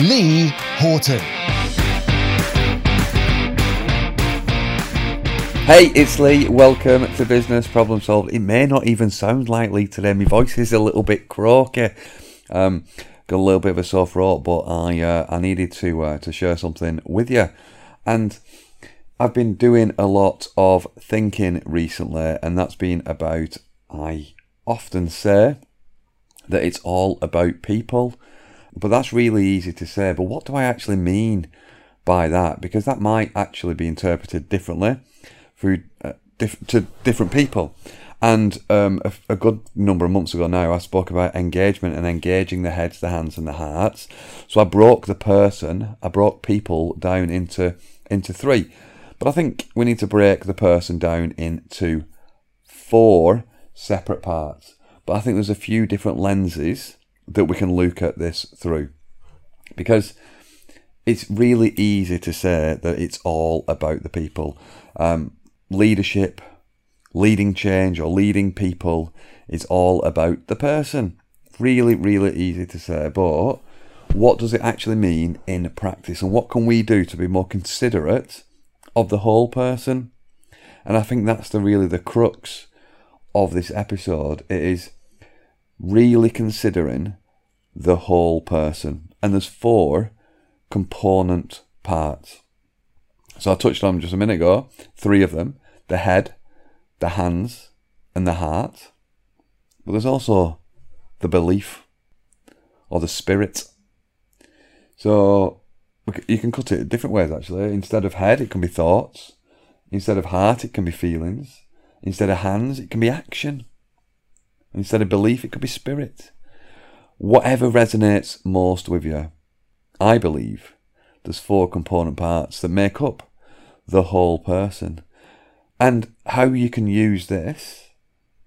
Lee Horton. Hey, it's Lee. Welcome to Business Problem Solved. It may not even sound like Lee today. My voice is a little bit croaky. Um, got a little bit of a sore throat, but I uh, I needed to uh, to share something with you. And I've been doing a lot of thinking recently, and that's been about. I often say that it's all about people, but that's really easy to say. But what do I actually mean by that? Because that might actually be interpreted differently through uh, diff- to different people. And um, a, a, good number of months ago now, I spoke about engagement and engaging the heads, the hands, and the hearts. So I broke the person, I broke people down into into three. But I think we need to break the person down into four separate parts. But I think there's a few different lenses that we can look at this through. Because it's really easy to say that it's all about the people. Um, leadership, leading change, or leading people is all about the person. Really, really easy to say, but what does it actually mean in practice? And what can we do to be more considerate of the whole person? And I think that's the really the crux of this episode. It is really considering the whole person. And there's four component parts. So I touched on just a minute ago, three of them the head, the hands, and the heart. But there's also the belief or the spirit. So you can cut it different ways actually. Instead of head, it can be thoughts. Instead of heart, it can be feelings. Instead of hands, it can be action. Instead of belief, it could be spirit. Whatever resonates most with you, I believe there's four component parts that make up the whole person. And how you can use this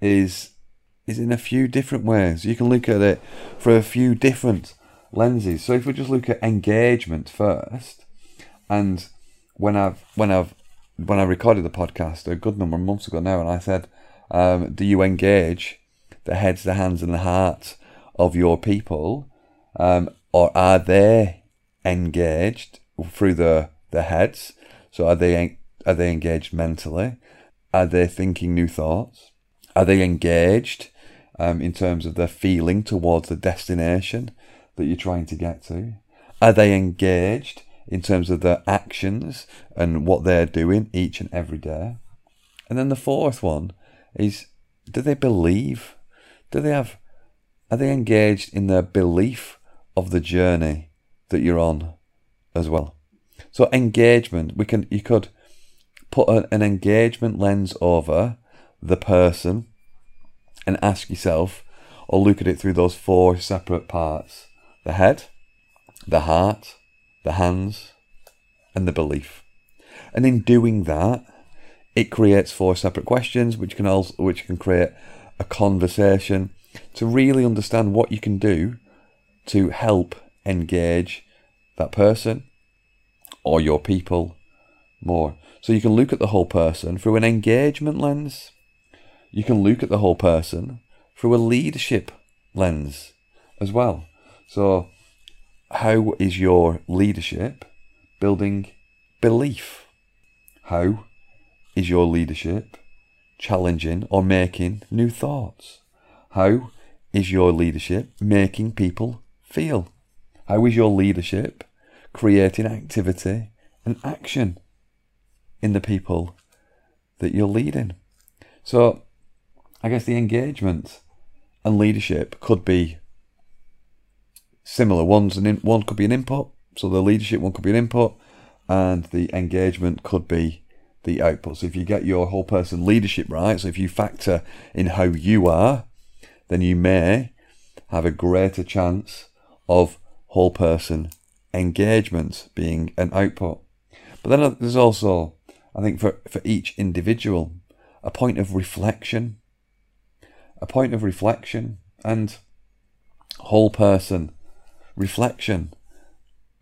is is in a few different ways. You can look at it for a few different lenses. So if we just look at engagement first, and when I've when I've when I recorded the podcast a good number of months ago now, and I said, um, "Do you engage the heads, the hands, and the heart of your people, um, or are they engaged through the the heads? So are they are they engaged mentally? Are they thinking new thoughts? Are they engaged um, in terms of their feeling towards the destination that you're trying to get to? Are they engaged in terms of their actions and what they're doing each and every day? And then the fourth one is do they believe? Do they have, are they engaged in their belief of the journey that you're on as well? So engagement, we can, you could, put an engagement lens over the person and ask yourself or look at it through those four separate parts the head, the heart, the hands, and the belief. And in doing that, it creates four separate questions which can also which can create a conversation to really understand what you can do to help engage that person or your people more. So you can look at the whole person through an engagement lens. You can look at the whole person through a leadership lens as well. So, how is your leadership building belief? How is your leadership challenging or making new thoughts? How is your leadership making people feel? How is your leadership creating activity and action? in the people that you're leading. So, I guess the engagement and leadership could be similar. One's an in, one could be an input, so the leadership one could be an input, and the engagement could be the output. So if you get your whole person leadership right, so if you factor in how you are, then you may have a greater chance of whole person engagement being an output. But then uh, there's also, I think, for, for each individual, a point of reflection. A point of reflection and whole person reflection,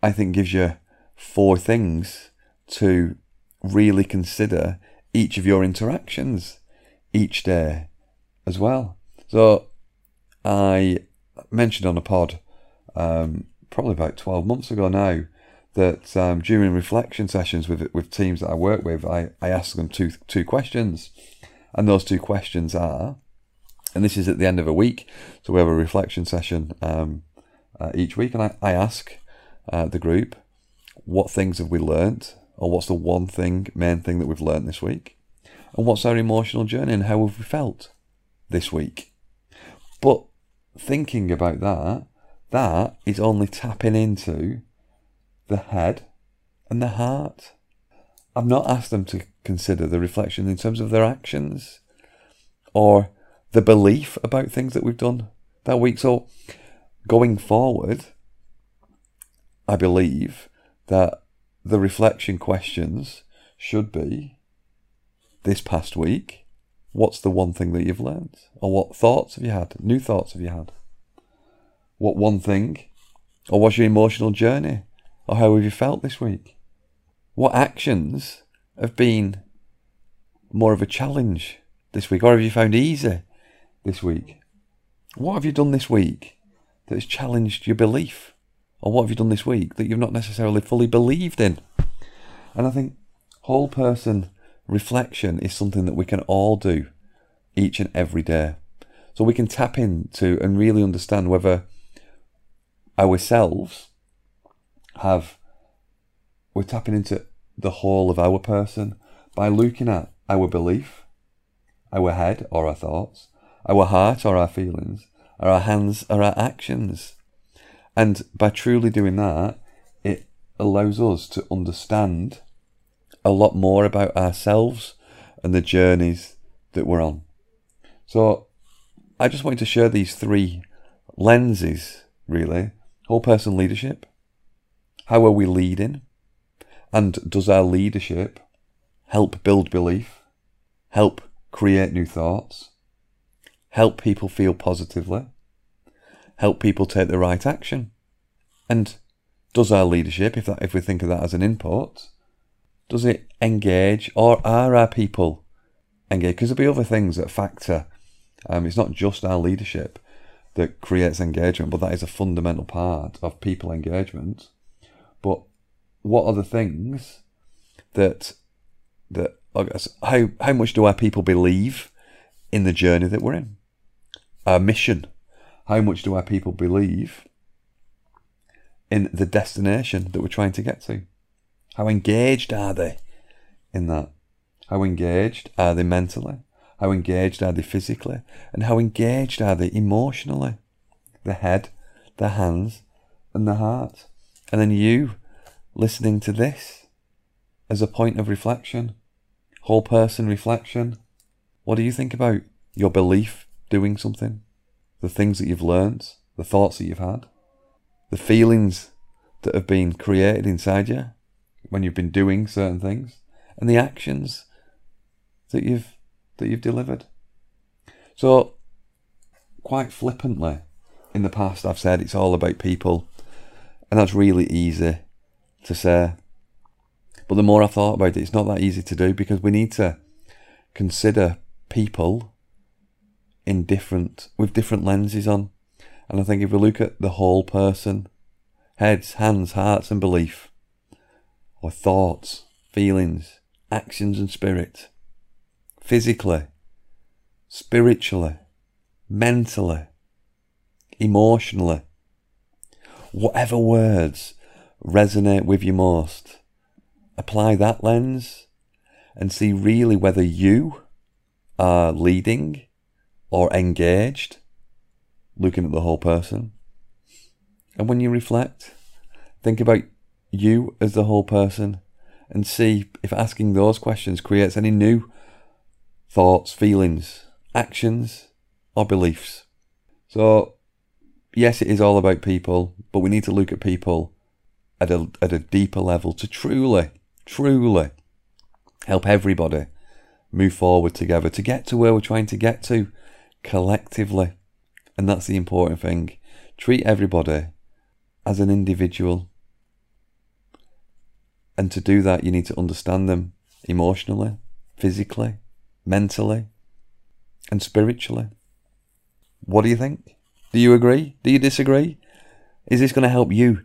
I think, gives you four things to really consider each of your interactions each day as well. So I mentioned on a pod um, probably about 12 months ago now that um, during reflection sessions with with teams that I work with, I, I ask them two two questions, and those two questions are, and this is at the end of a week, so we have a reflection session um, uh, each week, and I, I ask uh, the group, what things have we learnt, or what's the one thing, main thing that we've learned this week, and what's our emotional journey, and how have we felt this week. But thinking about that, that is only tapping into the head and the heart. I've not asked them to consider the reflection in terms of their actions or the belief about things that we've done that week. So, going forward, I believe that the reflection questions should be this past week, what's the one thing that you've learned? Or what thoughts have you had? New thoughts have you had? What one thing? Or what's your emotional journey? Or how have you felt this week? What actions have been more of a challenge this week? Or have you found easy this week? What have you done this week that has challenged your belief? Or what have you done this week that you've not necessarily fully believed in? And I think whole person reflection is something that we can all do each and every day. So we can tap into and really understand whether ourselves have, we're tapping into the whole of our person by looking at our belief, our head or our thoughts, our heart or our feelings, or our hands or our actions. And by truly doing that, it allows us to understand a lot more about ourselves and the journeys that we're on. So I just wanted to share these three lenses, really. Whole person leadership. How are we leading? And does our leadership help build belief, help create new thoughts, help people feel positively, help people take the right action? And does our leadership, if that, if we think of that as an input, does it engage, or are our people engaged? Because there'll be other things that factor. Um, it's not just our leadership that creates engagement, but that is a fundamental part of people engagement. But what are the things that that how how much do our people believe in the journey that we're in? Our mission. How much do our people believe in the destination that we're trying to get to? How engaged are they in that? How engaged are they mentally? How engaged are they physically? And how engaged are they emotionally? The head, the hands, and the heart. And then you listening to this as a point of reflection, whole person reflection. What do you think about your belief doing something? The things that you've learned, the thoughts that you've had, the feelings that have been created inside you when you've been doing certain things and the actions that you've that you've delivered. So quite flippantly in the past I've said it's all about people and that's really easy to say. But the more I've thought about it, it's not that easy to do because we need to consider people in different with different lenses on. And I think if we look at the whole person, heads, hands, hearts and belief, or thoughts, feelings, actions, and spirit, physically, spiritually, mentally, emotionally. Whatever words resonate with you most, apply that lens and see really whether you are leading or engaged, looking at the whole person. And when you reflect, think about you as the whole person and see if asking those questions creates any new thoughts, feelings, actions, or beliefs. So, yes, it is all about people, but we need to look at people at a, at a deeper level to truly, truly help everybody move forward together to get to where we're trying to get to collectively. And that's the important thing. Treat everybody as an individual. And to do that, you need to understand them emotionally, physically, mentally, and spiritually. What do you think? Do you agree? Do you disagree? Is this going to help you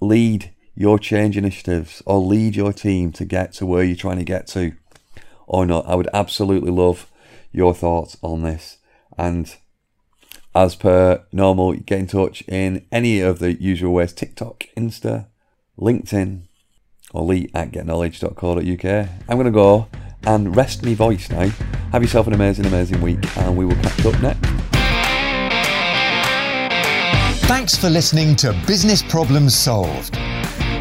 lead your change initiatives or lead your team to get to where you're trying to get to or not? I would absolutely love your thoughts on this. And as per normal, get in touch in any of the usual ways TikTok, Insta, LinkedIn, or lee at getknowledge.co.uk. I'm going to go and rest me voice now. Have yourself an amazing, amazing week, and we will catch up next. Thanks for listening to Business Problems Solved.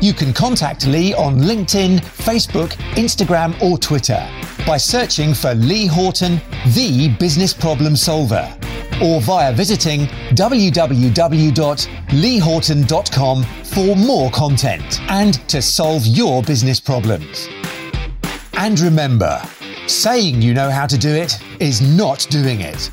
You can contact Lee on LinkedIn, Facebook, Instagram, or Twitter by searching for Lee Horton, the business problem solver, or via visiting www.leehorton.com for more content and to solve your business problems. And remember, saying you know how to do it is not doing it.